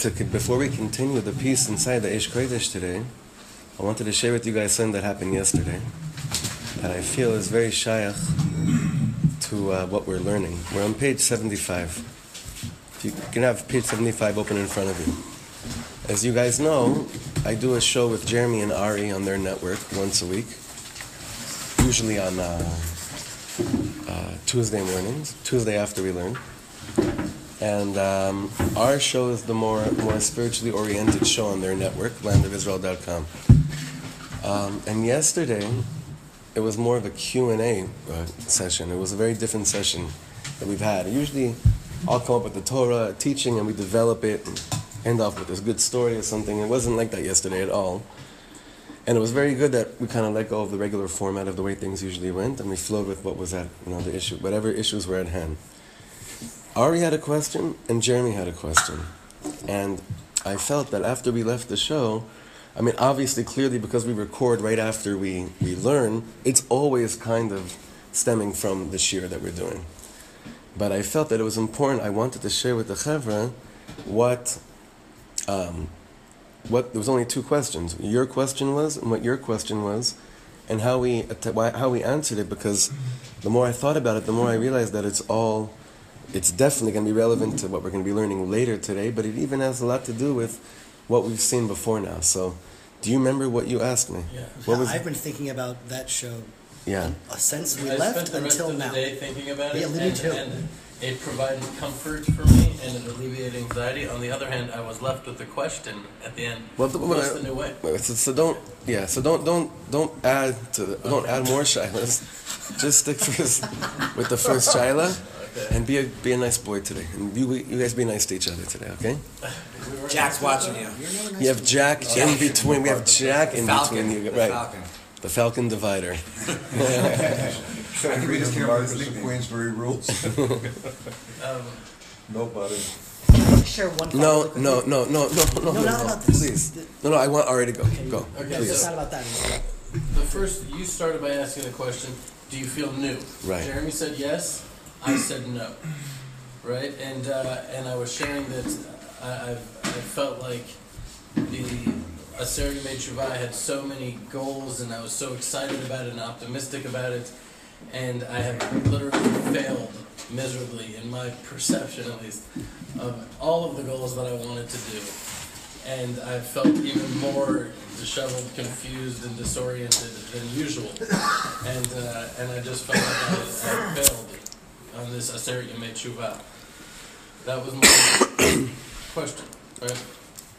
to, before we continue the piece inside the Eish Kodesh today, I wanted to share with you guys something that happened yesterday that I feel is very shaykh to uh, what we're learning. We're on page 75. If You can have page 75 open in front of you. As you guys know, I do a show with Jeremy and Ari on their network once a week, usually on uh, uh, Tuesday mornings, Tuesday after we learn. And um, our show is the more, more spiritually oriented show on their network, landofisrael.com. Um, and yesterday, it was more of a Q&A uh, session. It was a very different session that we've had. Usually, I'll come up with the Torah teaching and we develop it and end off with this good story or something. It wasn't like that yesterday at all. And it was very good that we kind of let go of the regular format of the way things usually went and we flowed with what was at, you know, the issue, whatever issues were at hand. Ari had a question and Jeremy had a question. And I felt that after we left the show, I mean, obviously, clearly, because we record right after we, we learn, it's always kind of stemming from the shiur that we're doing. But I felt that it was important. I wanted to share with the chevra what um, what there was only two questions. Your question was, and what your question was, and how we how we answered it. Because the more I thought about it, the more I realized that it's all, it's definitely going to be relevant to what we're going to be learning later today. But it even has a lot to do with what we've seen before now. So, do you remember what you asked me? Yeah, what was I've been thinking about that show. Yeah. Since we I left spent the rest until of now. the day thinking about Yeah, it, me and, too. and it provided comfort for me and it alleviated anxiety. On the other hand, I was left with the question at the end: Well, the- What's well, the new way? Wait, So, so don't, yeah. So don't, don't, don't add to the, don't add more shilas. Just stick first with the first shilah, Okay. And be a be a nice boy today. And you, you guys be nice to each other today, okay? Jack's watching you. You have Jack in between. We have Jack in Falcon. between you, The right? Falcon. The Falcon divider. Should I read the Marquess of Queensberry rules? Um, Nobody. Share one. thought No, really no, no, no, no, no, No, no, not no, about this. please. No, no, I want Ari to go. Okay, Go, Okay, please. it's not about that. It's- the first, you started by asking the question: Do you feel new? Right. Jeremy said yes. I said no. Right, and uh, and I was sharing that I I've, I felt like the Aseret Yemei Teshuvah had so many goals, and I was so excited about it and optimistic about it, and I have literally failed miserably in my perception, at least, of all of the goals that I wanted to do, and I felt even more disheveled, confused, and disoriented than usual, and uh, and I just felt like I, I failed on this Aseret Yemei Teshuvah. That was my question, right?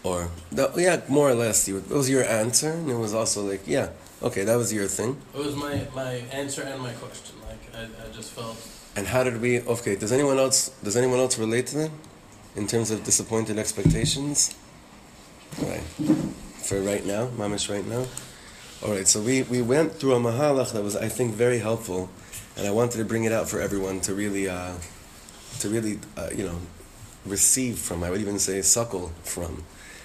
Or yeah, more or less. You, it was your answer, and it was also like, yeah, okay, that was your thing. It was my, my answer and my question. Like I, I just felt And how did we? Okay, does anyone else? Does anyone else relate to that in terms of disappointed expectations? All right, for right now, mamish right now. All right, so we, we went through a mahalach that was, I think, very helpful, and I wanted to bring it out for everyone to really, uh, to really, uh, you know, receive from. I would even say suckle from,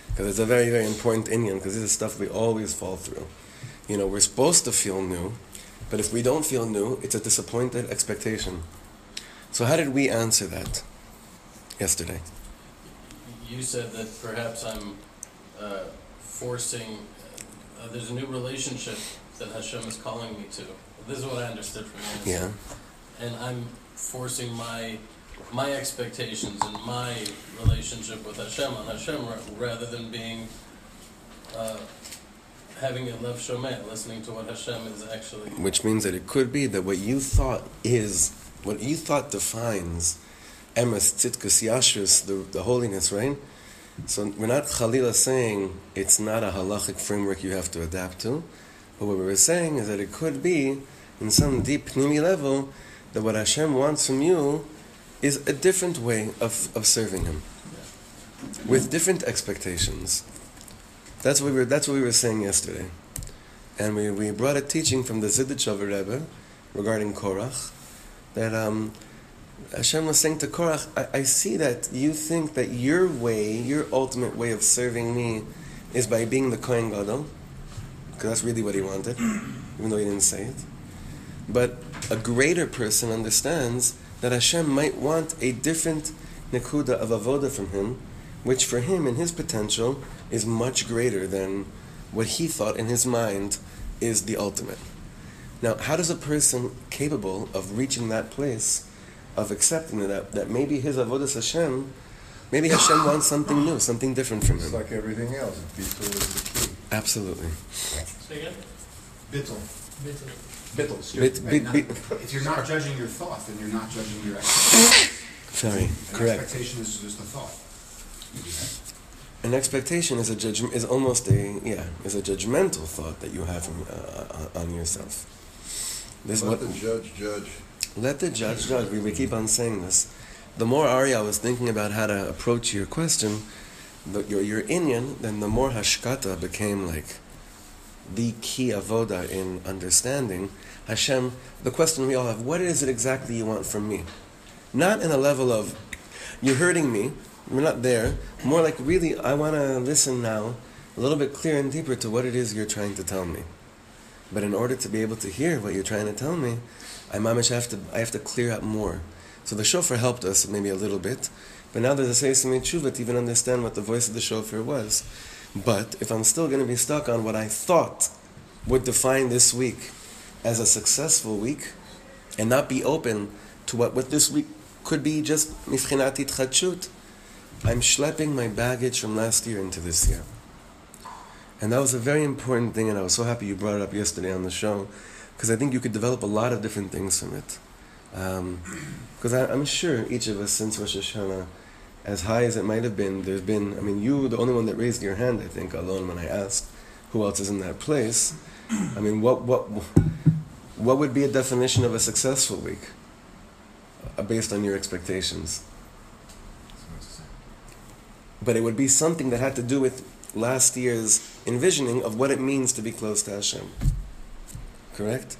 because it's a very very important inyan. Because this is stuff we always fall through. You know, we're supposed to feel new, but if we don't feel new, it's a disappointed expectation. So how did we answer that yesterday? you said that perhaps I'm uh, forcing. Uh, there's a new relationship that Hashem is calling me to. This is what I understood from you. Yeah. And I'm forcing my my expectations and my relationship with Hashem on Hashem rather than being uh, having a lev shomeh, listening to what Hashem is actually. Which means that it could be that what you thought is, what you thought defines emes tzidkus yashrus, the, the holiness, right? So we're not chalila saying it's not a halachic framework you have to adapt to, but what we were saying is that it could be, in some deep pnimi level, that what Hashem wants from you is a different way of, of serving Him, with different expectations. That's what we were. That's what we were saying yesterday, and we, we brought a teaching from the Zidichover Rebbe regarding Korach, that um, Hashem was saying to Korach, I, I see that you think that your way, your ultimate way of serving me, is by being the Kohen Gadol, because that's really what he wanted, even though he didn't say it. But a greater person understands that Hashem might want a different nekuda of avoda from him, which for him in his potential is much greater than what he thought in his mind is the ultimate. Now, how does a person capable of reaching that place of accepting that that maybe his avodas Hashem, maybe Hashem wants something new, something different from It's him? like everything else, bittul is the key. Absolutely. Say again? Bittel. Bittul. Bittel, excuse Bit- me. bit- Not- bit- If you're not judging your thought, then you're not judging your expectation. Sorry, An correct. expectation is just a thought. An expectation is a judgment is almost a yeah is a judgmental thought that you have from, uh, on yourself. This Let what the judge judge. let the judge judge. We, we keep on saying this. The more Arya was thinking about how to approach your question, the, your your Inyan, then the more Hashkata became like the key avoda in understanding Hashem. The question we all have: What is it exactly you want from me? Not in a level of you're hurting me. We're not there. More like really, I want to listen now, a little bit clearer and deeper to what it is you're trying to tell me. But in order to be able to hear what you're trying to tell me, I mamish have to I have to clear up more. So the shofar helped us maybe a little bit, but now there's a tshuva to even understand what the voice of the shofar was. But if I'm still going to be stuck on what I thought would define this week as a successful week, and not be open to what, what this week could be just mifchinat itchadshut, I'm schlepping my baggage from last year into this year. And that was a very important thing, and I was so happy you brought it up yesterday on the show, because I think you could develop a lot of different things from it. Um, because I I'm sure each of us since Rosh Hashanah, as high as it might have been, there's been, I mean, you, were the only one that raised your hand, I think, alone when I asked who else is in that place. I mean, what, what, what would be a definition of a successful week uh, based on your expectations? But it would be something that had to do with last year's envisioning of what it means to be close to Hashem. Correct?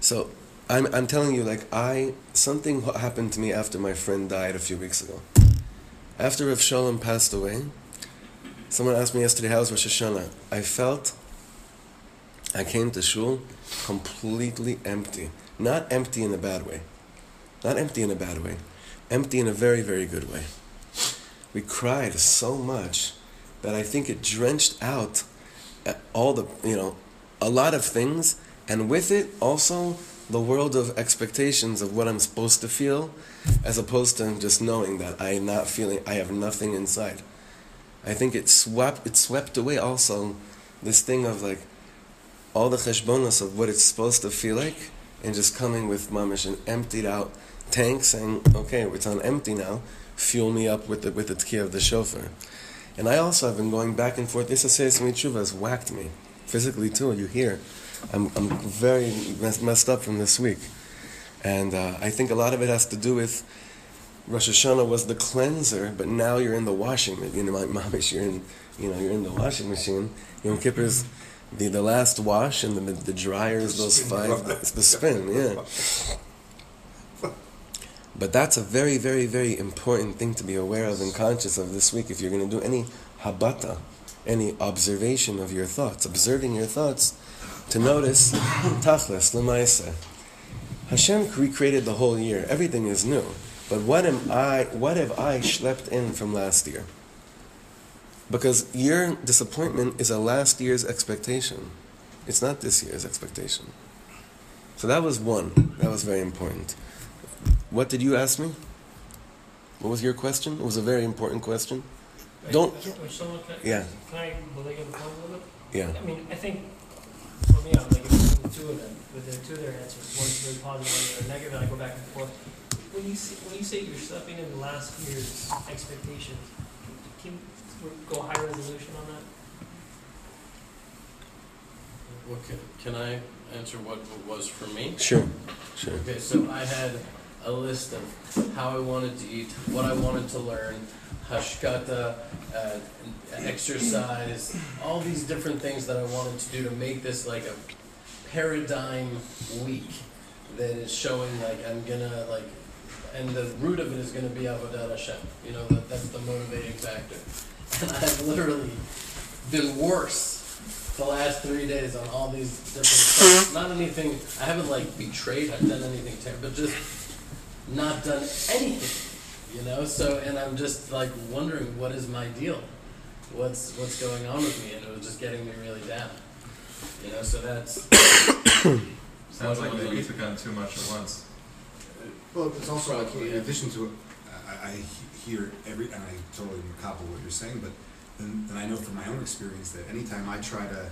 So I'm, I'm telling you, like, I, something happened to me after my friend died a few weeks ago. After Rav Shalom passed away, someone asked me yesterday, how's Rosh Hashanah? I felt I came to shul completely empty. Not empty in a bad way. Not empty in a bad way. Empty in a very, very good way. We cried so much that I think it drenched out uh, all the, you know, a lot of things, and with it also the world of expectations of what I'm supposed to feel, as opposed to just knowing that I am not feeling, I have nothing inside. I think it swept, it swept away also this thing of like all the cheshbonos of what it's supposed to feel like, and just coming with mamish an emptied out tank, saying, "Okay, it's on empty now. Fuel me up with the with the tkiyah of the shofar." And I also have been going back and forth. This Asayas Tshuva has whacked me physically too. You hear, I'm I'm very mess, messed up from this week, and uh, I think a lot of it has to do with Rosh Hashanah was the cleanser, but now you're in the washing. You know, my mamish, you're in, you know, you're in the washing machine. Yom Kippur's the the last wash, and the, the dryer is those five. It's the spin, yeah. But that's a very, very, very important thing to be aware of and conscious of this week. If you're going to do any habata, any observation of your thoughts, observing your thoughts, to notice tachlis lemaisa. Hashem recreated the whole year. Everything is new. But what am I? What have I schlepped in from last year? Because your disappointment is a last year's expectation. It's not this year's expectation. So that was one. That was very important. What did you ask me? What was your question? It was a very important question. Don't- can, Yeah. Can I relate on the point a little bit? Yeah. I mean, I think for me, I'm like between two of them, with their two of their answers. One's very positive, one's very negative, and I go back and forth. When you say, when you say you're stepping in last year's expectations, can, can you go high resolution on that? What can, can I answer what was for me? Sure. Sure. Okay, so I had a list of how I wanted to eat, what I wanted to learn, hashkata, uh, exercise, all these different things that I wanted to do to make this like a paradigm week that is showing like I'm gonna like, and the root of it is gonna be avodat Hashem. You know that that's the motivating factor. And I've literally been worse the last three days on all these different stuff. Not anything. I haven't like betrayed. I've done anything terrible, but just not done anything. You know, so and I'm just like wondering what is my deal, what's what's going on with me, and it was just getting me really down. You know, so that's Sounds like maybe you took on too much at once. Well, it's also like, in addition to, I, I he- hear every, and I totally copy what you're saying, but then, then I know from my own experience that anytime I try to,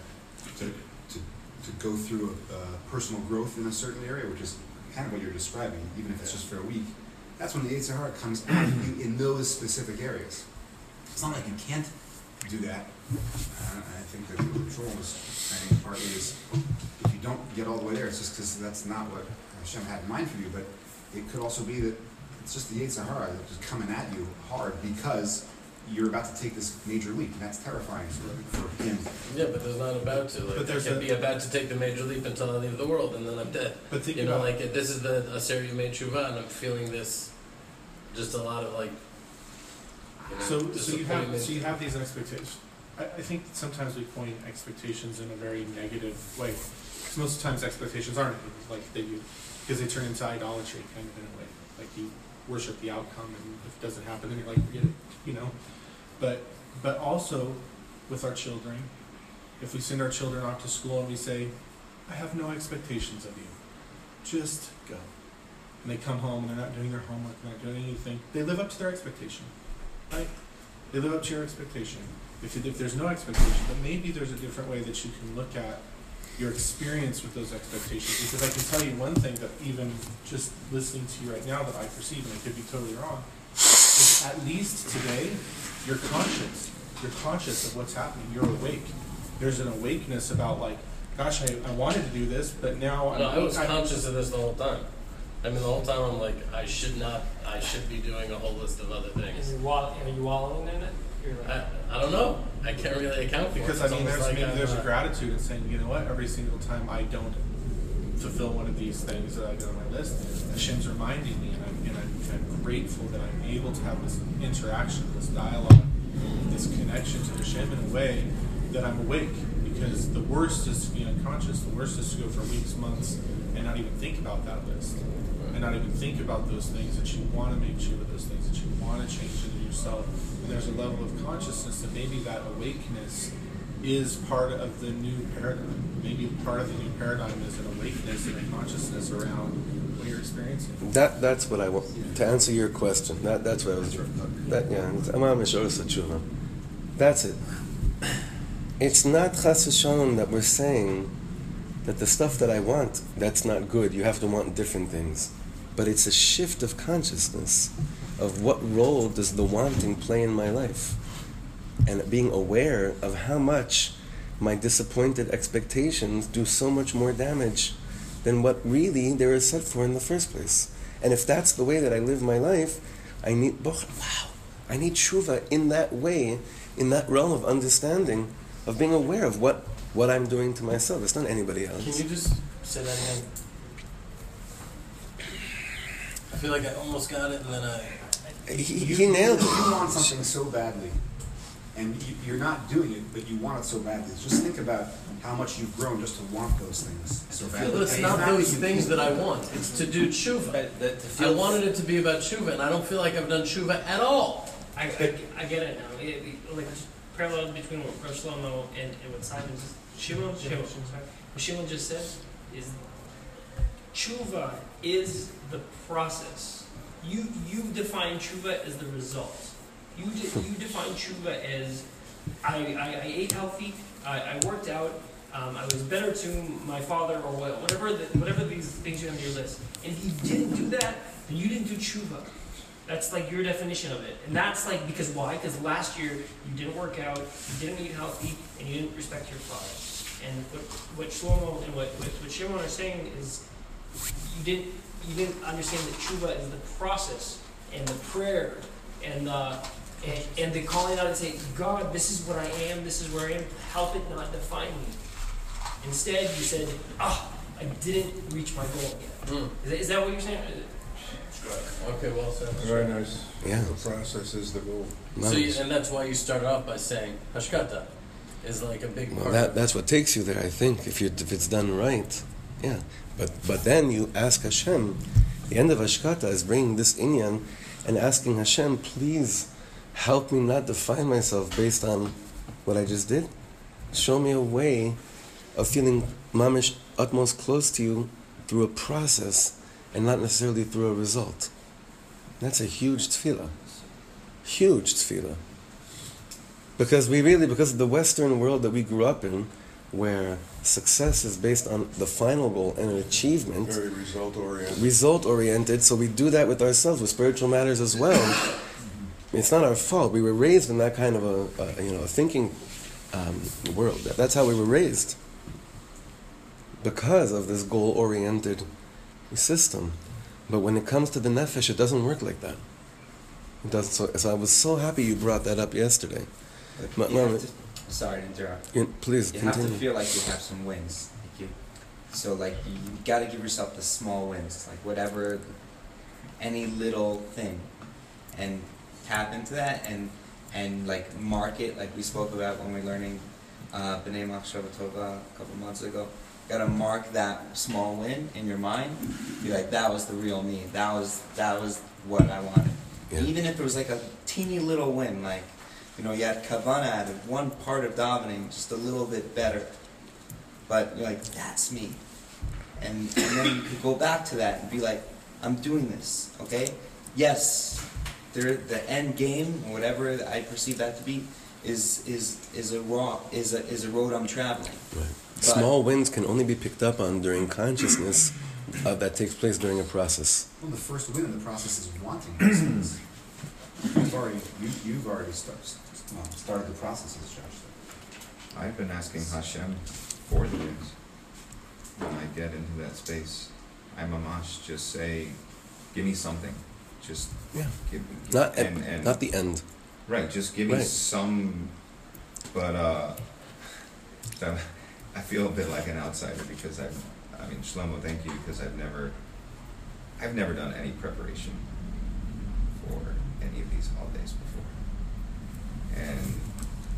to, to, to go through a, uh personal growth in a certain area, which is kind of what you're describing, even if it's just for a week, that's when the Yetzer Hara comes at you in those specific areas. It's not like you can't do that. Uh, I think that what Joel was saying partly is, if you don't get all the way there, it's just because that's not what Hashem had in mind for you, but it could also be that it's just the Yetzer Hara that's just coming at you hard because you're about to take this major leap, and that's terrifying for, for him. yeah, but there's not about to. Like, But there's I can a- be about to take the major leap until I leave the world, and then I'm dead. But think You know, about like this is the Aseri who made tshuva, and I'm feeling this, just a lot of like. You know, so so you have disappointment. so you have these expectations. I, I think sometimes we point expectations in a very negative way. Because most times expectations aren't negative, like they you because they turn into idolatry kind of in a way. Like you worship the outcome and if it doesn't happen then you're like forget it, you know. But but also with our children, if we send our children off to school and we say, I have no expectations of you. Just go. And they come home and they're not doing their homework, they're not doing anything. They live up to their expectation. Right? They live up to your expectation. If, if there's no expectation, but maybe there's a different way that you can look at your experience with those expectations. Because I can tell you one thing that even just listening to you right now that I perceive, and I could be totally wrong, is at least today, you're conscious. You're conscious of what's happening. You're awake. There's an awakeness about like, gosh, I, I wanted to do this, but now No, I'm, I was I- conscious of this the whole time. I mean, the whole time I'm like, I should not. I should be doing a whole list of other Is things. it wall- are you wallowing in it? I, I don't know. I can't really account for Because it. I It's mean, almost there's like maybe I'm, there's a uh, gratitude in saying, you know what, every single time I don't fulfill one of these things that I got on my list, Hashem's reminding me, and I'm, and I'm, I'm grateful that I'm able to have this interaction, this dialogue, this connection to Hashem in a way that I'm awake. Because the worst is to be unconscious. The worst is to go for weeks, months, and not even think about that list, and not even think about those things that you want to make sure of those things that you want to change yourself. And there's a level of consciousness that maybe that awakeness is part of the new paradigm. Maybe part of the new paradigm is an awakeness and a consciousness around what you're experiencing. That that's what I want to answer your question. That that's what I was. That yeah. Satshuva. That's it. It's not Chas v'Shalom that we're saying that the stuff that I want that's not good. You have to want different things, but it's a shift of consciousness of what role does the wanting play in my life, and being aware of how much my disappointed expectations do so much more damage than what really they were set for in the first place. And if that's the way that I live my life, I need wow, I need tshuva in that way, in that realm of understanding, of being aware of what what I'm doing to myself. It's not anybody else. Can you just say that again? I feel like I almost got it, and then I. he, You- he nailed You it. want something so badly, and you, you're not doing it, but you want it so badly. Just think about how much you've grown just to want those things so badly. Well, it's not that those you things that I want. It's to do tshuva. That, that to I wanted it to be about tshuva, and I don't feel like I've done tshuva at all. I, I, I get it now. It, it, like just parallels between what Rosh Shlomo and, and what Simon just Shimon, Shimon, sorry. What Shimon just said is tshuva is the process. You you define tshuva as the result. You de- you define tshuva as I, I, I ate healthy, I, I worked out, um, I was better to my father or whatever the, whatever these things you have on your list. And if you didn't do that, then you didn't do tshuva. That's like your definition of it. And that's like because why? Because last year you didn't work out, you didn't eat healthy, and you didn't respect your father. And what what Shlomo and what what, what Shimon are saying is you didn't you didn't understand that tshuva is the process and the prayer and the and, and the calling out and saying, God, this is what I am, this is where I am, help it not define me. Instead, you said, ah, I didn't reach my goal yet. Mm. Is that, is that what you're saying? Okay, well said. Very nice. Yeah. The process is the goal. So, you, and that's why you started off by saying hashkata is like a big Well, part. that, that's what takes you there, I think, if, you if it's done right. Yeah. But, but then you ask Hashem, the end of Ashkata is bringing this inyan, and asking Hashem, please help me not define myself based on what I just did. Show me a way of feeling mamish utmost close to you through a process and not necessarily through a result. That's a huge tefillah. Huge tefillah. Because we really, because of the Western world that we grew up in, where success is based on the final goal and an achievement, Very result oriented. result oriented, so we do that with ourselves, with spiritual matters as well. It's not our fault. We were raised in that kind of a, a you know, a thinking um, world. That's how we were raised. Because of this goal oriented system. But when it comes to the nefesh, it doesn't work like that. It doesn't. So, so I was so happy you brought that up yesterday. Ma- You have to- sorry to interrupt. you- please You have to feel like you have some wins. Like you, so like you, you gotta give yourself the small wins, like whatever, any little thing, and tap into that and and like mark it, like we spoke about when we were learning uh, B'nai Tova a couple months ago. Gotta mark that small win in your mind. Be like, that was the real me. That was that was what I wanted. Yeah. Even if it was like a teeny little win, like you know, you had kavana out of one part of davening just a little bit better. But you're like, that's me. And, and then you could go back to that and be like, I'm doing this, okay? Yes, there, the end game, or whatever I perceive that to be, is is is a raw is a is a road I'm traveling. Right. But- Small wins can only be picked up on during consciousness uh, that takes place during a process. Well, the first win in the process is wanting those things. You've already, you, you've already started, started the process, as Josh said. I've been asking Hashem for the wins. When I get into that space, I'm a mamash just say, give me something. Just Yeah. give, me. Not at, and, and not the end. right, just give me Right. some. But uh, so I feel a bit like an outsider because I've, I mean, Shlomo, thank you because I've never, I've never done any preparation for any of these holidays before, and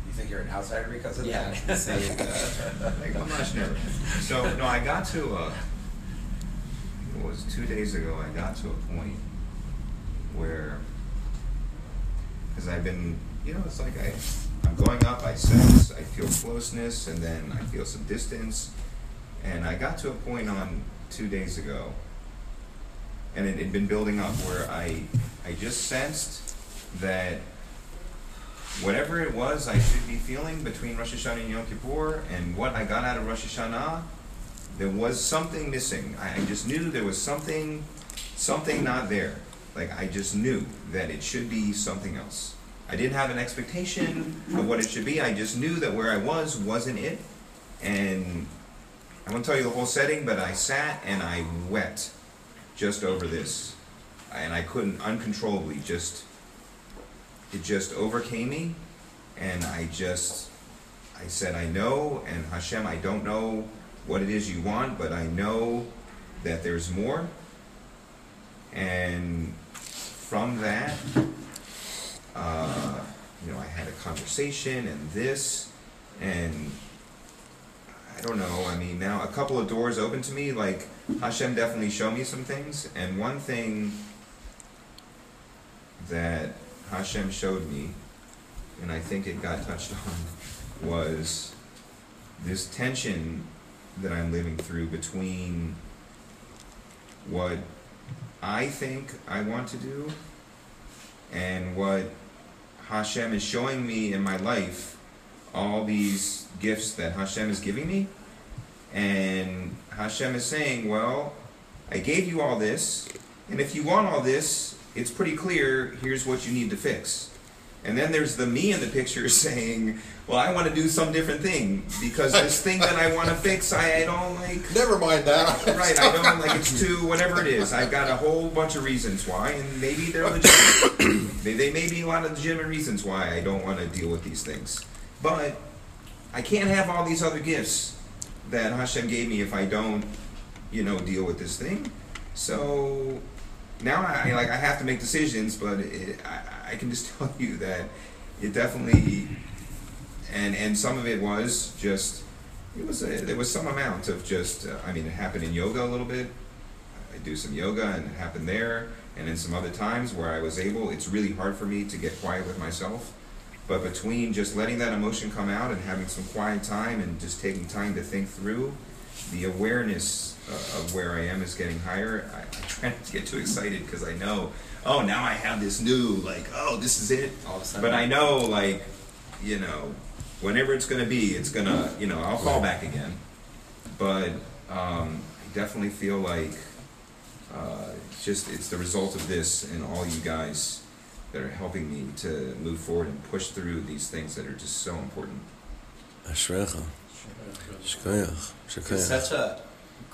You think you're an outsider because of Yeah. that? See, uh, like mamash never. So no, I got to uh, it was two days ago. I got to a point where, because I've been, you know, it's like I, I'm going up. I sense, I feel closeness, and then I feel some distance, and I got to a point on two days ago, and it had been building up where I, I just sensed that whatever it was I should be feeling between Rosh Hashanah and Yom Kippur and what I got out of Rosh Hashanah, there was something missing. I, I just knew there was something, something not there. Like I just knew that it should be something else. I didn't have an expectation of what it should be. I just knew that where I was wasn't it. And I won't tell you the whole setting, but I sat and I wept just over this. And I couldn't uncontrollably just it just overcame me and I just I said I know and Hashem I don't know what it is you want but I know that there's more. And from that uh, you know I had a conversation and this and I don't know I mean now a couple of doors open to me like Hashem definitely showed me some things and one thing that Hashem showed me, and I think it got touched on, was this tension that I'm living through between what I think I want to do and what Hashem is showing me in my life, all these gifts that Hashem is giving me. And Hashem is saying, Well, I gave you all this, and if you want all this, it's pretty clear here's what you need to fix. And then there's the me in the picture saying, Well, I want to do some different thing because this thing that I want to fix, I, I don't like. Never mind that. Right, I don't like it's too whatever it is. I've got a whole bunch of reasons why, and maybe they're legitimate. they, they may be a lot of legitimate reasons why I don't want to deal with these things. But I can't have all these other gifts that Hashem gave me if I don't, you know, deal with this thing. So now I like I have to make decisions, but it, I, I can just tell you that it definitely, and and some of it was just it was a, there was some amount of just uh, I mean it happened in yoga a little bit. I do some yoga and it happened there, And in some other times where I was able, it's really hard for me to get quiet with myself. But between just letting that emotion come out and having some quiet time and just taking time to think through, the awareness uh, of where I am is getting higher. I, I try not to get too excited because I know, oh, now I have this new, like, oh, this is it. All of a sudden. But I know, like, you know, whenever it's going to be, it's going to, you know, I'll fall back again. But um, I definitely feel like uh, it's just, it's the result of this and all you guys that are helping me to move forward and push through these things that are just so important. Ashrecha. Shkoyach. It's Shkoyach. such a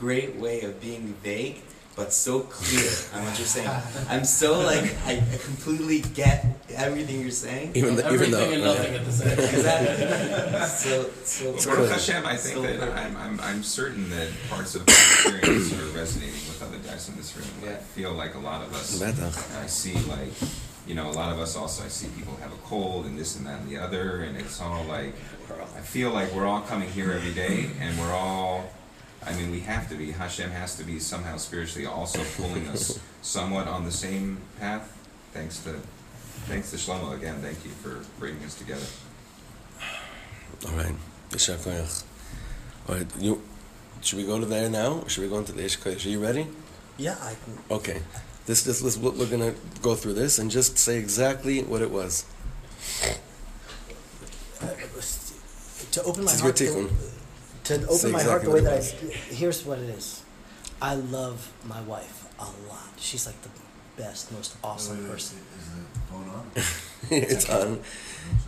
great way of being vague, but so clear on what you're saying. I'm so like I, I completely get everything you're saying. Even, th- even though. and nothing at the same time. Exactly. So so. But good. Baruch Hashem, I think So that good. I'm, I'm, I'm certain that parts of my experience are resonating with other guys in this room. I Yeah. feel like a lot of us, Betach. I see like, you know, a lot of us also, I see people have a cold and this and that and the other, and it's all like, I feel like we're all coming here every day and we're all, I mean, we have to be, Hashem has to be somehow spiritually also pulling us somewhat on the same path. Thanks to, thanks to Shlomo again, thank you for bringing us together. All right. Yashar koyach. All right. You, should we go to there now, or should we go into the Eish Kodesh? Are you ready? Yeah, I can. Okay. This, this, this, we're gonna go through this and just say exactly what it was. Uh, to open my This heart, your the, tikkun. To open Say my heart the way that I. Here's what it is. I love my wife a lot. She's like the best, most awesome person. Is it it's on.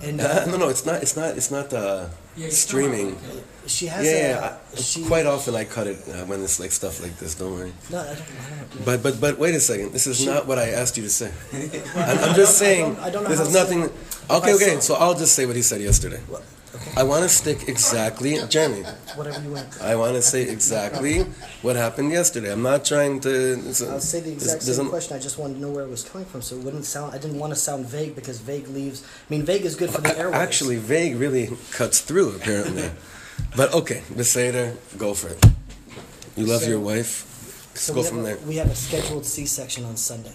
And Uh, uh, no, no, it's not. It's not. It's not uh, Yeah, it's streaming. she Yeah, has yeah. a. I, she, quite often I cut it uh, when it's like stuff like this. Don't worry. No, I don't, I don't, But but but wait a second. This is She- not what I asked you to say. I'm, I'm just saying. I don't know This how is to say nothing. Okay, I okay. saw- So I'll just say what he said yesterday. Well, okay. I want to stick exactly, Jeremy. Whatever you want. I want to say exactly what happened yesterday. I'm not trying to. it's a- I'll say the exact there's- same a- question. I just wanted to know where it was coming from, so it wouldn't sound. I didn't want to sound vague because vague leaves. I mean, vague is good for the A- airwaves. Actually, vague really cuts through apparently. but okay, Beseder, go for it. You love So- your wife. Let's so go we from have there. a, we have a scheduled C-section on Sunday.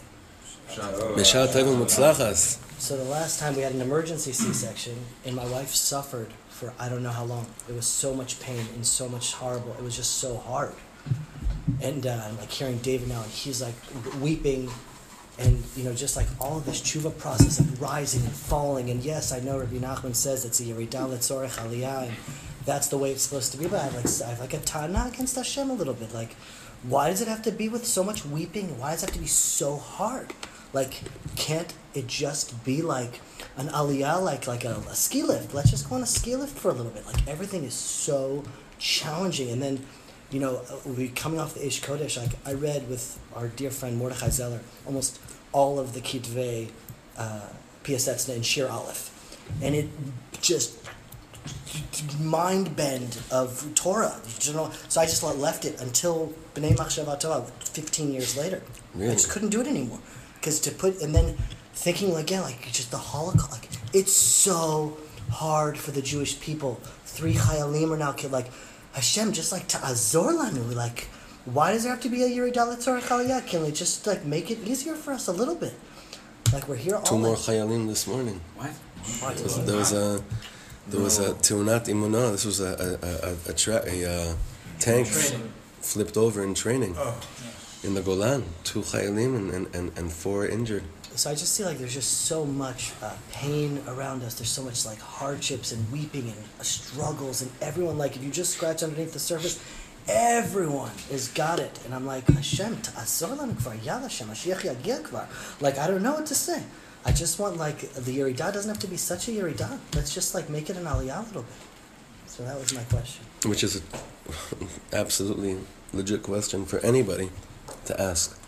Bishal Tevin Mutzlachas. So the last time we had an emergency C-section, and my wife suffered for I don't know how long. It was so much pain and so much horrible. It was just so hard. And uh, I'm like hearing David now, and he's like weeping, and you know, just like all this tshuva process of rising and falling. And yes, I know Rabbi Nachman says it's a yeridah letzorech aliyah, and that's the way it's supposed to be. But I have like I have like a taina against Hashem a little bit. Like, why does it have to be with so much weeping? Why does it have to be so hard? Like, can't it just be like an aliyah, like like a, a ski lift? Let's just go on a ski lift for a little bit. Like everything is so challenging, and then. You know, uh, we coming off the Eish Kodesh. Like I read with our dear friend Mordechai Zeller almost all of the Kitvei uh, and Shir Aleph, and it just mind bend of Torah. You know, so I just left it until Bnei Machshava Tova, 15 years later. Really? I just couldn't do it anymore because to put and then thinking again like just the Holocaust. Like it's so hard for the Jewish people. Three Chayalim are now killed. Like Hashem, just like to Azor Lanu, like. Why does there have to be a Yeridah Letzorech Aliyah? Can we just like make it easier for us a little bit? Like we're here all Two more chayalim this morning. What? There was, there was a there was a Tiunat Imunah. This was a a a, a, tra- a uh, tank Training. flipped over in training in the Golan. Two chayalim and, and, and, and four injured. So I just see like there's just so much uh, pain around us. There's so much like hardships and weeping and uh, struggles and everyone like if you just scratch underneath the surface, everyone has got it. And I'm like Hashem, Hashem, kvar. Like I don't know what to say. I just want like the Yeridah doesn't have to be such a Yeridah. Let's just like make it an Aliyah a little bit. So that was my question. which is a absolutely legit question for anybody to ask.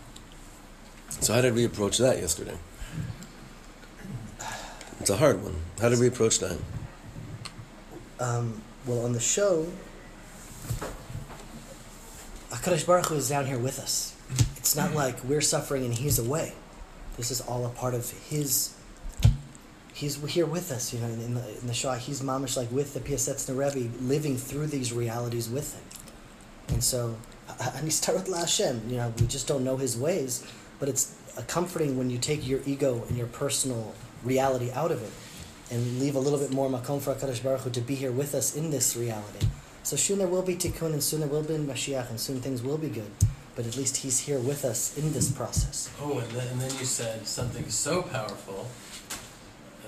So how did we approach that yesterday? It's a hard one. How did we approach that? Um, well, on the show, Hakadosh Baruch Hu is down here with us. It's not like we're suffering and he's away. This is all a part of his. He's here with us, you know. In the, in the Shoah, he's mamish like with the Piasetzna Rebbe, living through these realities with him. And so, and he's Tarat La Hashem. You know, we just don't know his ways, but it's comforting when you take your ego and your personal reality out of it and leave a little bit more makom for HaKadosh Baruch Hu to be here with us in this reality. So soon there will be tikkun and soon there will be Mashiach and soon things will be good. But at least he's here with us in this process. Oh, and then, and then you said something so powerful,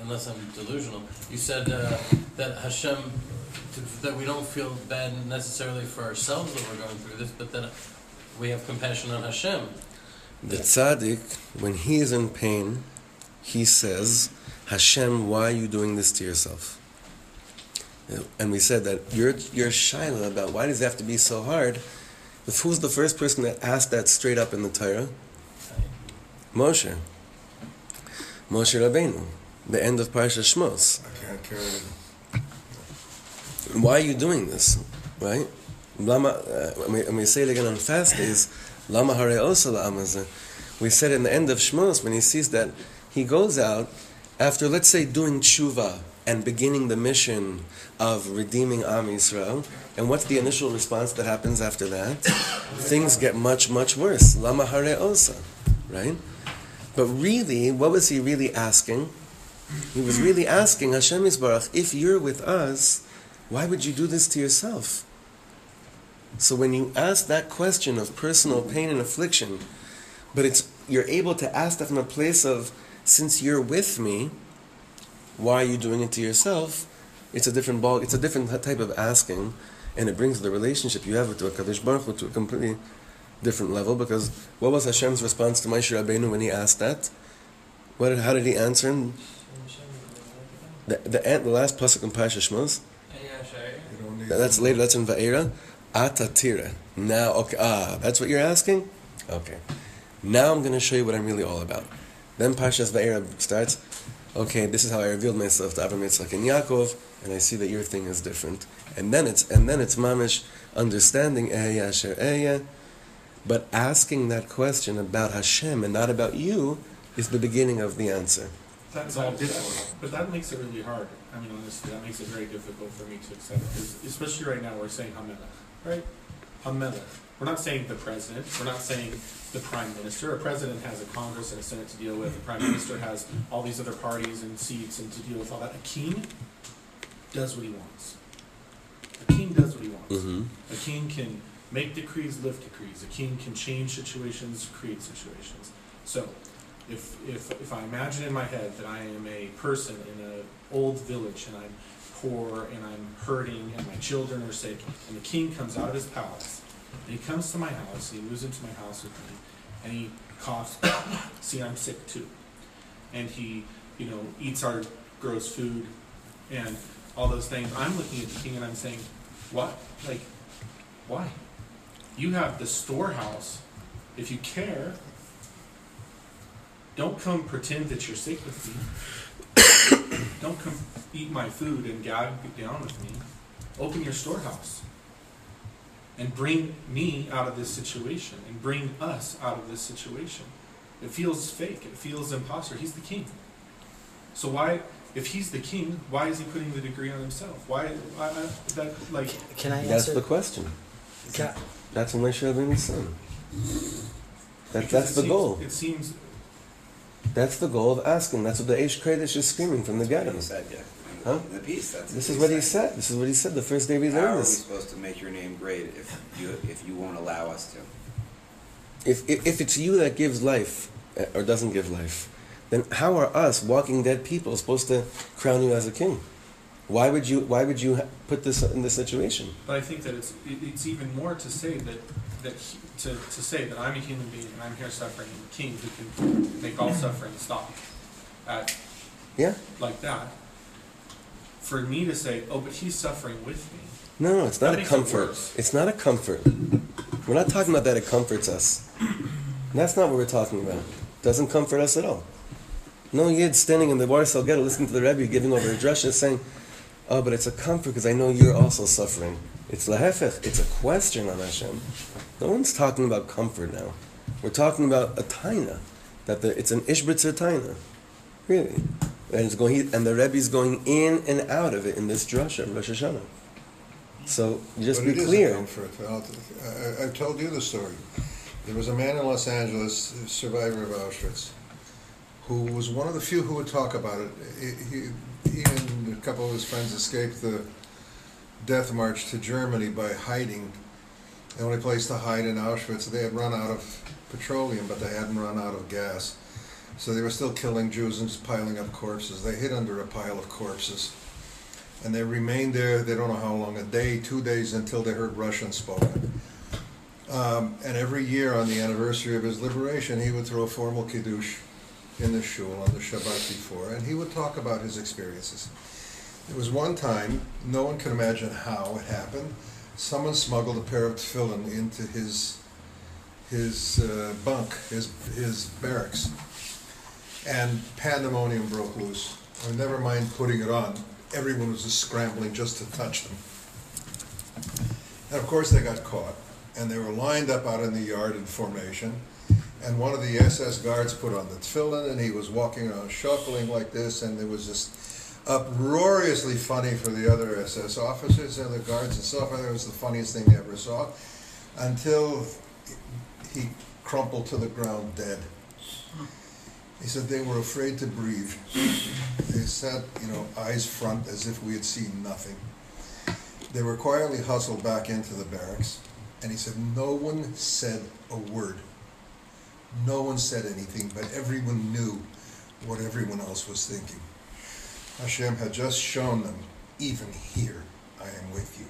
unless I'm delusional. You said uh, that Hashem, that we don't feel bad necessarily for ourselves that we're going through this, but that we have compassion on Hashem. The tzaddik, when he is in pain, he says, Hashem, why are you doing this to yourself? And we said that your your shaila about why does it have to be so hard? If who's the first person that asked that straight up in the Torah? Moshe. Moshe Rabbeinu, the end of Parsha Shmos. I can't carry it. Why are you doing this? Right? Lama, uh, and, we, and we say it again on fast days, Lama hare osa. We said in the end of Shmos, when he sees that he goes out after, let's say, doing tshuva and beginning the mission of redeeming Am Yisrael, and what's the initial response that happens after that? Things get much, much worse. Lama hare osa, right? But really, what was he really asking? He was really asking Hashem Yisbarach, if you're with us, why would you do this to yourself? So when you ask that question of personal pain and affliction, but it's you're able to ask that from a place of since you're with me, why are you doing it to yourself? It's a different ball. It's a different type of asking, and it brings the relationship you have with Kadosh Baruch Hu to a completely different level. Because what was Hashem's response to Moshe Rabbeinu when he asked that? What? How did he answer him? The the, the last pasuk in Parsha Shmos. You That's later. That's in Va'era. Atatira. Now, okay. Ah, that's what you're asking. Okay. Now I'm going to show you what I'm really all about. Then Parshas Va'era starts. Okay, this is how I revealed myself to Avraham, Yitzchak, and Yaakov, and I see that your thing is different. And then it's and then it's mamish understanding Ehyeh Asher Ehyeh, but asking that question about Hashem and not about you is the beginning of the answer. That's all difficult, but that makes it really hard. I mean, honestly, that makes it very difficult for me to accept, especially right now, we're saying Hamelech, right? Hamelech. We're not saying the president. We're not saying the prime minister. A president has a Congress and a Senate to deal with. The prime minister has all these other parties and seats and to deal with all that. A king does what he wants. A king does what he wants. Mm-hmm. A king can make decrees, lift decrees. A king can change situations, create situations. So, if, if, if I imagine in my head that I am a person in an old village and I'm poor and I'm hurting and my children are sick, and the king comes out of his palace, and he comes to my house, he moves into my house with me, and he coughs, see, I'm sick too. And he, you know, eats our gross food and all those things. I'm looking at the king and I'm saying, what? Like, why? You have the storehouse. If you care, don't come pretend that you're sick with me. Don't come eat my food and gag down with me. Open your storehouse and bring me out of this situation and bring us out of this situation. It feels fake. It feels imposter. He's the king. So why, if he's the king, why is he putting the degree on himself? Why, why uh, that like? Can I Answer? That's answer? the question. Can I- That's when Moshe Rabbeinu's son. That, because that's it the seems- goal. It seems That's the goal of asking. That's what the Eish Kodesh is screaming from the That's what ghetto. he yeah. Huh? In the piece, that's This is what he said. This is what he said the first day we How are we this. supposed to make your name great if you, if you won't allow us to? If, if, if it's you that gives life uh, or doesn't give life, then how are us, walking dead people, supposed to crown you as a king? Why would you? Why would you put this in this situation? But I think that it's it, it's even more to say that that he, to to say that I'm a human being and I'm here suffering, and the king who can make all suffering stop at Yeah. like that. For me to say, oh, but he's suffering with me. No, no, it's not That a makes it comfort. worse. It's not a comfort. We're not talking about that it comforts us. That's not what we're talking about. doesn't comfort us at all. No yid standing in the Warsaw ghetto listening to the Rebbe giving over a drasha saying, Oh, but it's a comfort because I know you're also suffering. It's lahefech. It's a question on Hashem. No one's talking about comfort now. We're talking about a taina. That the, it's an ishbitzer taina. Really. And, it's going, and the Rebbe's going in and out of it in this drasha, Rosh Hashanah. So just But be clear. comfort. I, I- I've told you the story. There was a man in Los Angeles, a survivor of Auschwitz, who was one of the few who would talk about it. He, he, he and a couple of his friends escaped the death march to Germany by hiding. The only place to hide in Auschwitz, they had run out of petroleum, but they hadn't run out of gas. So they were still killing Jews and just piling up corpses. They hid under a pile of corpses. And they remained there, they don't know how long, a day, two days, until they heard Russian spoken. Um, and every year on the anniversary of his liberation, he would throw a formal kiddush in the shul on the Shabbat before, and he would talk about his experiences. There was one time, no one can imagine how it happened. Someone smuggled a pair of tefillin into his his uh, bunk, his his barracks, and pandemonium broke loose. Or never mind putting it on, everyone was just scrambling just to touch them. And of course, they got caught, and they were lined up out in the yard in formation. And one of the SS guards put on the tefillin, and he was walking around shuffling like this, and there was just uproariously funny for the other SS officers and the guards and so forth. It was the funniest thing they ever saw, until he crumpled to the ground dead. He said they were afraid to breathe. They sat, you know, eyes front as if we had seen nothing. They were quietly hustled back into the barracks, and he said no one said a word. No one said anything, but everyone knew what everyone else was thinking. Hashem had just shown them, even here, I am with you.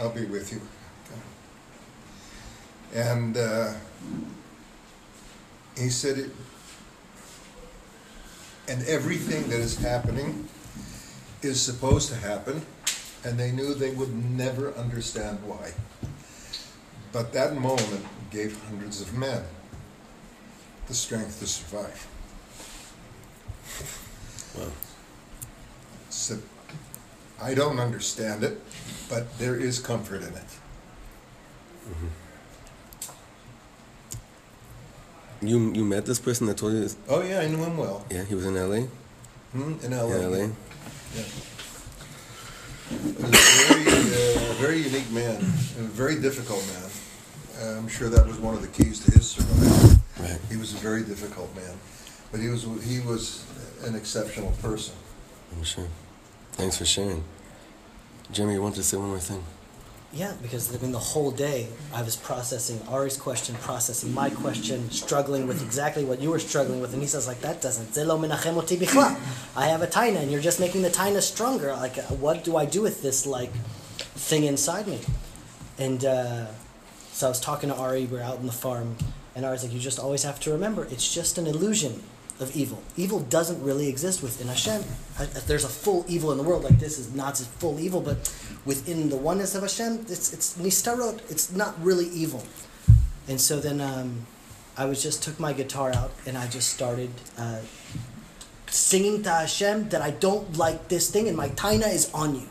I'll be with you. And uh, he said it, and everything that is happening is supposed to happen, and they knew they would never understand why. But that moment gave hundreds of men the strength to survive. Wow. So, I don't understand it, but there is comfort in it. You you met this person that told you this? Oh yeah, I knew him well. Yeah, he was in L.A. Hmm? In LA. In LA. Yeah. He was a very, uh, very unique man, and a very difficult man. I'm sure that was one of the keys to his survival. Right. He was a very difficult man, but he was he was an exceptional person. I'm sure. Thanks for sharing. Jimmy, you wanted to say one more thing? Yeah, because I mean, the whole day I was processing Ari's question, processing my question, struggling with exactly what you were struggling with, and he says like that doesn't. "Ze lo menachem. I have a taina, and you're just making the taina stronger. Like, uh, what do I do with this like thing inside me? And uh, so I was talking to Ari. We are out in the farm, and Ari's like, "You just always have to remember, it's just an illusion of evil. Evil doesn't really exist within Hashem. There's a full evil in the world. Like this is not full evil, but within the oneness of Hashem, it's it's nistarot. It's not really evil. And so then um, I was just took my guitar out and I just started uh, singing to Hashem that I don't like this thing and my taina is on you.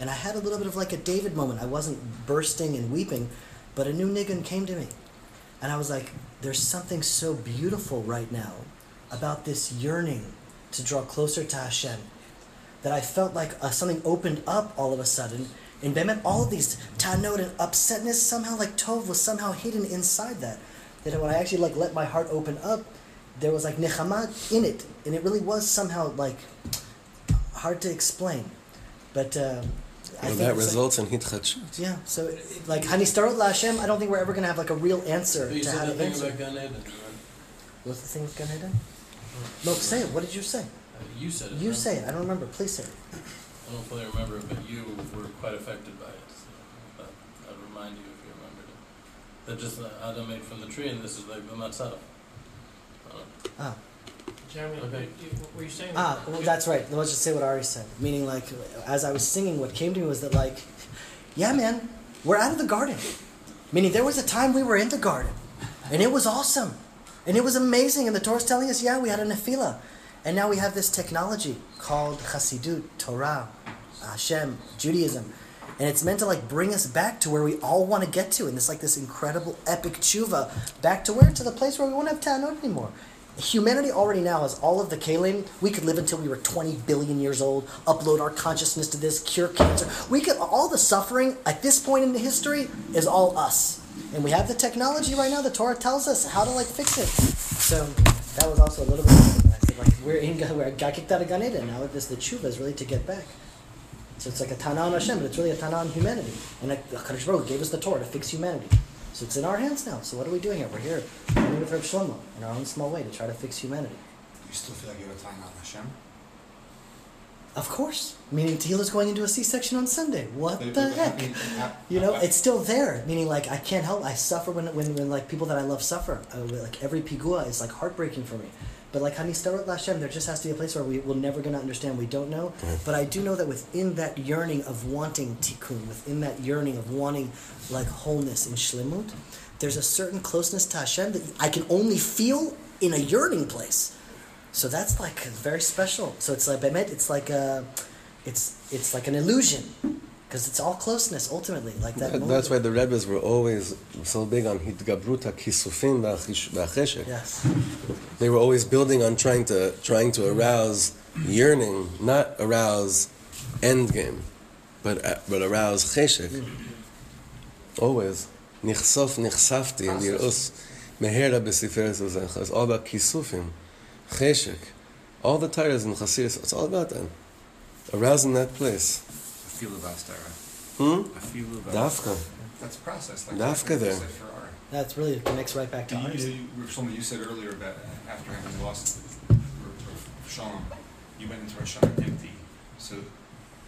And I had a little bit of like a David moment. I wasn't bursting and weeping, but a new niggin came to me. And I was like, there's something so beautiful right now about this yearning to draw closer to Hashem that I felt like uh, something opened up all of a sudden. And Bemet, all of these tanot and upsetness, somehow like Tov was somehow hidden inside that. That when I actually like let my heart open up, there was like nechama in it. And it really was somehow like hard to explain. But uh, I Well, think that it's like- results in hitchachut. yeah, so it- like Hanistarot La Hashem, I don't think we're ever gonna have like a real answer But you to how said the to thing answer. about Gan Eden, right? What's the thing with Gan Eden? No, say it. What did you say? Uh, You said it. You huh? say it. I don't remember. Please say it. I don't fully remember it, but you were quite affected by it. So I'd remind you if you remembered it. That just uh, Adam ate from the tree, and this is like the matzah. Ah, Jeremy, Okay. you, you, were you saying? ah, well, that's right. Let's just say what Ari said. Meaning, like, as I was singing, what came to me was that, like, yeah, man, we're out of the garden. Meaning, there was a time we were in the garden, and it was awesome, and it was amazing. And the Torah's telling us, yeah, we had a nefila, and now we have this technology called Chassidut, Torah, Hashem, Judaism, and it's meant to like bring us back to where we all want to get to, and it's like this incredible epic tshuva back to where to the place where we won't have tanot anymore. Humanity already now has all of the kalim. We could live until we were 20 billion years old, upload our consciousness to this, cure cancer. We could all the suffering at this point in the history is all us. And we have the technology right now. The Torah tells us how to like fix it. So that was also a little bit. Like we're in. We got kicked out of Gan Eden. Now this the tshuva is really to get back. So it's like a taina on Hashem, but it's really a taina on humanity. And Hakadosh Baruch gave us the Torah to fix humanity. So it's in our hands now. So what are we doing here? We're here with Reb Shlomo in our own small way to try to fix humanity. You still feel like you have a time on Hashem? Of course. Meaning Tehila's going into a C-section on Sunday. What But- the but, I heck? mean, I- You know, I- it's still there. Meaning, like, I can't help. I suffer when, when, when like, people that I love suffer. Uh, I, like, every pigua is, like, heartbreaking for me. But, like, Hanistarot Lashem, there just has to be a place where we, we're never going to understand. We don't know. But I do know that within that yearning of wanting tikkun, within that yearning of wanting, like, wholeness and shlemut, there's a certain closeness to Hashem that I can only feel in a yearning place. So that's, like, very special. So it's like, Bemet, it's like a, it's, it's like an illusion. Because it's all closeness, ultimately. Like that. That- That's why the Rebbe's were always so big on hitgabruta kisufim v'acheshek. Yes. They were always building on trying to trying to arouse yearning, not arouse end game, but uh, but arouse cheshek. Always nichsof nichsafti and yirus mehera b'siferet uzecha. It's all about kisufim, cheshek. All the tires in Chassidus, it's all about that. Arousing that place. I feel about Stara. Hmm? I feel about Dafka. That's process. Like Dafka there. you said for our- That's really connects right back to You, ours. you, you, you said earlier about after having lost R- R- Shalom, you went into Rosh Hashanah empty. So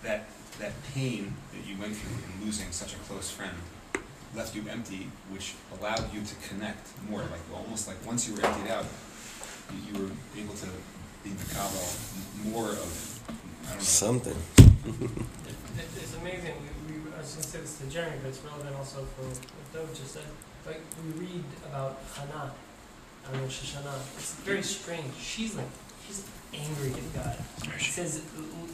that that pain that you went through in losing such a close friend left you empty, which allowed you to connect more. Like almost like once you were emptied out, you, you were able to be Makabal more of I don't know. Something. It, it's amazing. We, we, I was going to say this to Jeremy, but it's relevant also for what Doug just said. Like we read about Hannah on Rosh Hashanah. It's very strange. She's like she's angry at God. It says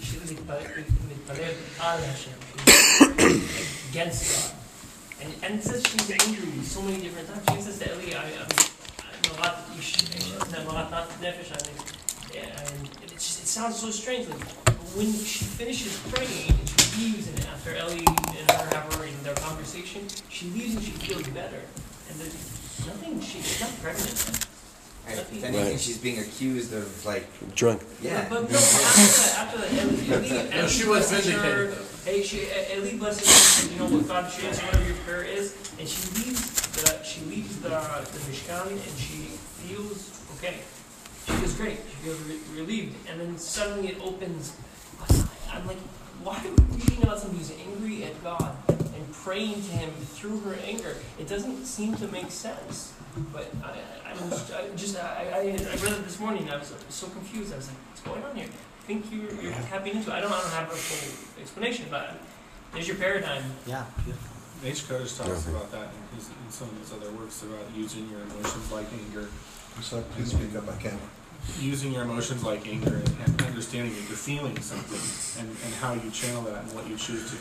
she mitpalel al Hashem. She's against God. And, and it says she's angry so many different times. She says to Eli, I, I'm, I'm a lot, you should, I'm a lot, not nefesh, I mean, yeah, and it, just, it sounds so strange. Like, when she finishes praying and she leaves, and after Eli and her have her in their conversation, she leaves and she feels better. And there's nothing, she, she's not pregnant. Right. If anything, Right. she's being accused of like, Drunk. yeah. But, but no, after that, after that, Eli, Eli, No, she was blesses her. vindicated. Hey, she, Eli blesses. You know what God should answer whatever your prayer is, and she leaves the she leaves the the mishkan and she feels okay. She feels great. She feels re- relieved, and then suddenly it opens. I'm like, why are we reading about somebody who's angry at God and praying to Him through her anger? It doesn't seem to make sense. But I, I, was I just I, I, I read it this morning. I was so confused. I was like, what's going on here? I think you're, you're tapping into. it. I don't I don't have a full explanation, but there's your paradigm. Yeah. Eish Kodesh talks Yeah. about that in, his, in some of his other works about using your emotions like anger, So please speak up, I can't. using your emotions like anger and, and understanding that you're feeling something and, and how you channel that and what you choose to,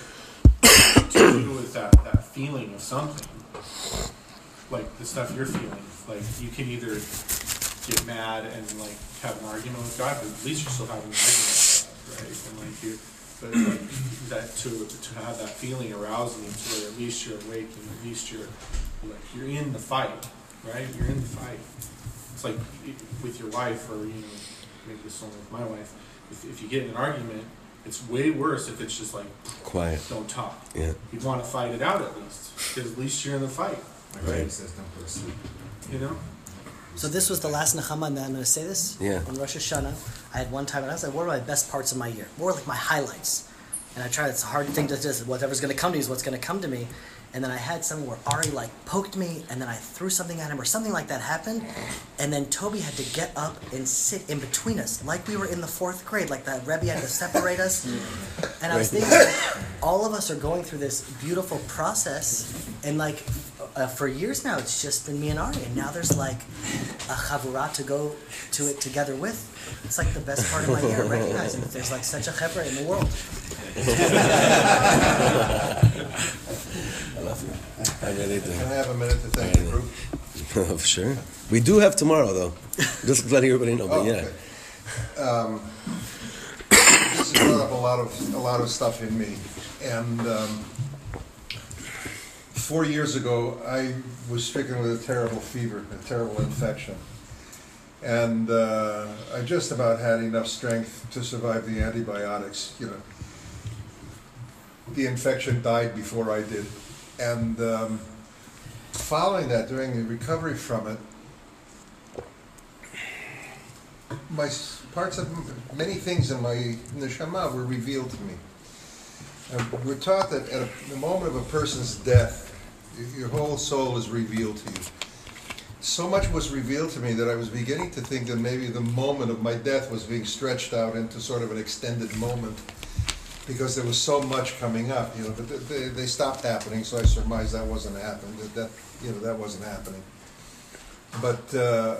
to do with that, that feeling of something. Like the stuff you're feeling. Like you can either get mad and like have an argument with God, but at least you're still having an argument with God, right? And like you, but like that to to have that feeling arousing you to where at least you're awake and at least you're like you're in the fight, right? You're in the fight. It's like with your wife or you know maybe this only with my wife. If if you get in an argument, it's way worse if it's just like Quiet. don't talk. Yeah. You'd want to fight it out at least because at least you're in the fight. My Right. friend says don't go to sleep. You know. So this was the last Nechama, and I'm going to say this. Yeah. On Rosh Hashanah, I had one time, and I was like, "What are my best parts of my year? What are like my highlights?" And I tried. It's a hard thing to just whatever's going to come to me is what's going to come to me. And then I had something where Ari like poked me, and then I threw something at him, or something like that happened. And then Toby had to get up and sit in between us, like we were in the fourth grade, like the Rebbe had to separate us. And I was thinking, all of us are going through this beautiful process, and like uh, for years now, it's just been me and Ari, and now there's like a chavurah to go to it together with. It's like the best part of my year, recognizing that there's like such a chevra in the world. I love you. I really do. Can I have a minute to thank the group? For sure. We do have tomorrow, though. Just to let everybody know. But Oh, yeah. okay. Um, this has brought up a lot of, a lot of stuff in me. And um, four years ago, I was stricken with a terrible fever, a terrible infection. And uh, I just about had enough strength to survive the antibiotics, you know. The infection died before I did. And um, following that, during the recovery from it, my parts of many things in my neshama were revealed to me. And we're taught that at a, the moment of a person's death, your whole soul is revealed to you. So much was revealed to me that I was beginning to think that maybe the moment of my death was being stretched out into sort of an extended moment because there was so much coming up, you know. But they, they stopped happening, so I surmised that wasn't happening. That, that you know that wasn't happening. But uh,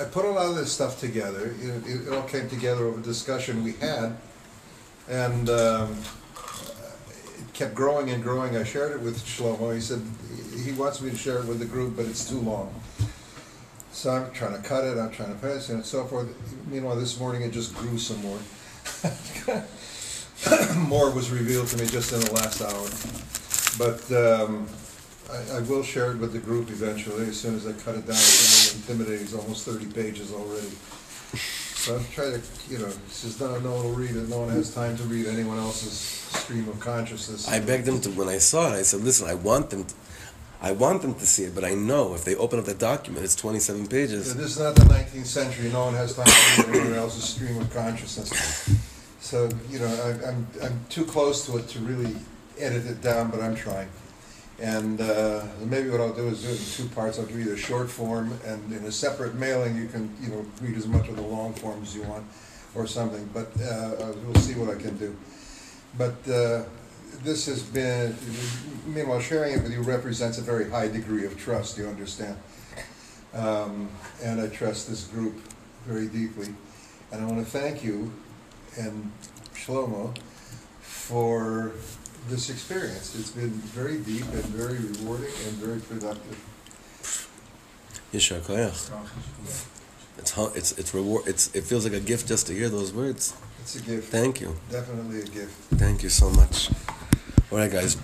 I put a lot of this stuff together. It, it all came together over discussion we had, and um, kept growing and growing. I shared it with Shlomo. He said he wants me to share it with the group, but it's too long. So I'm trying to cut it. I'm trying to pass it, and so forth. Meanwhile, this morning it just grew some more. more was revealed to me just in the last hour. But um, I, I will share it with the group eventually, as soon as I cut it down. It's intimidating, it's almost thirty pages already. So I'm trying to, you know, it's just no, no one will read it, no one has time to read anyone else's stream of consciousness. I begged them to when I saw it. I said, "Listen, I want them, to, I want them to see it, but I know if they open up the document, it's 27 Yeah, pages." This is not the nineteenth century, no one has time to read anyone else's stream of consciousness. So, you know, I, I'm, I'm too close to it to really edit it down, but I'm trying. And uh, maybe what I'll do is do it in two parts. I'll give you the short form, and in a separate mailing, you can, you know, read as much of the long form as you want, or something. But uh, we'll see what I can do. But uh, this has been, meanwhile, sharing it with you represents a very high degree of trust. You understand, um, and I trust this group very deeply. And I want to thank you and Shlomo for this experience. It's been very deep and very rewarding and very productive. It's it's it's reward. It's it feels like a gift just to hear those words. It's a gift, Thank you, definitely a gift. thank you so much. All right, guys.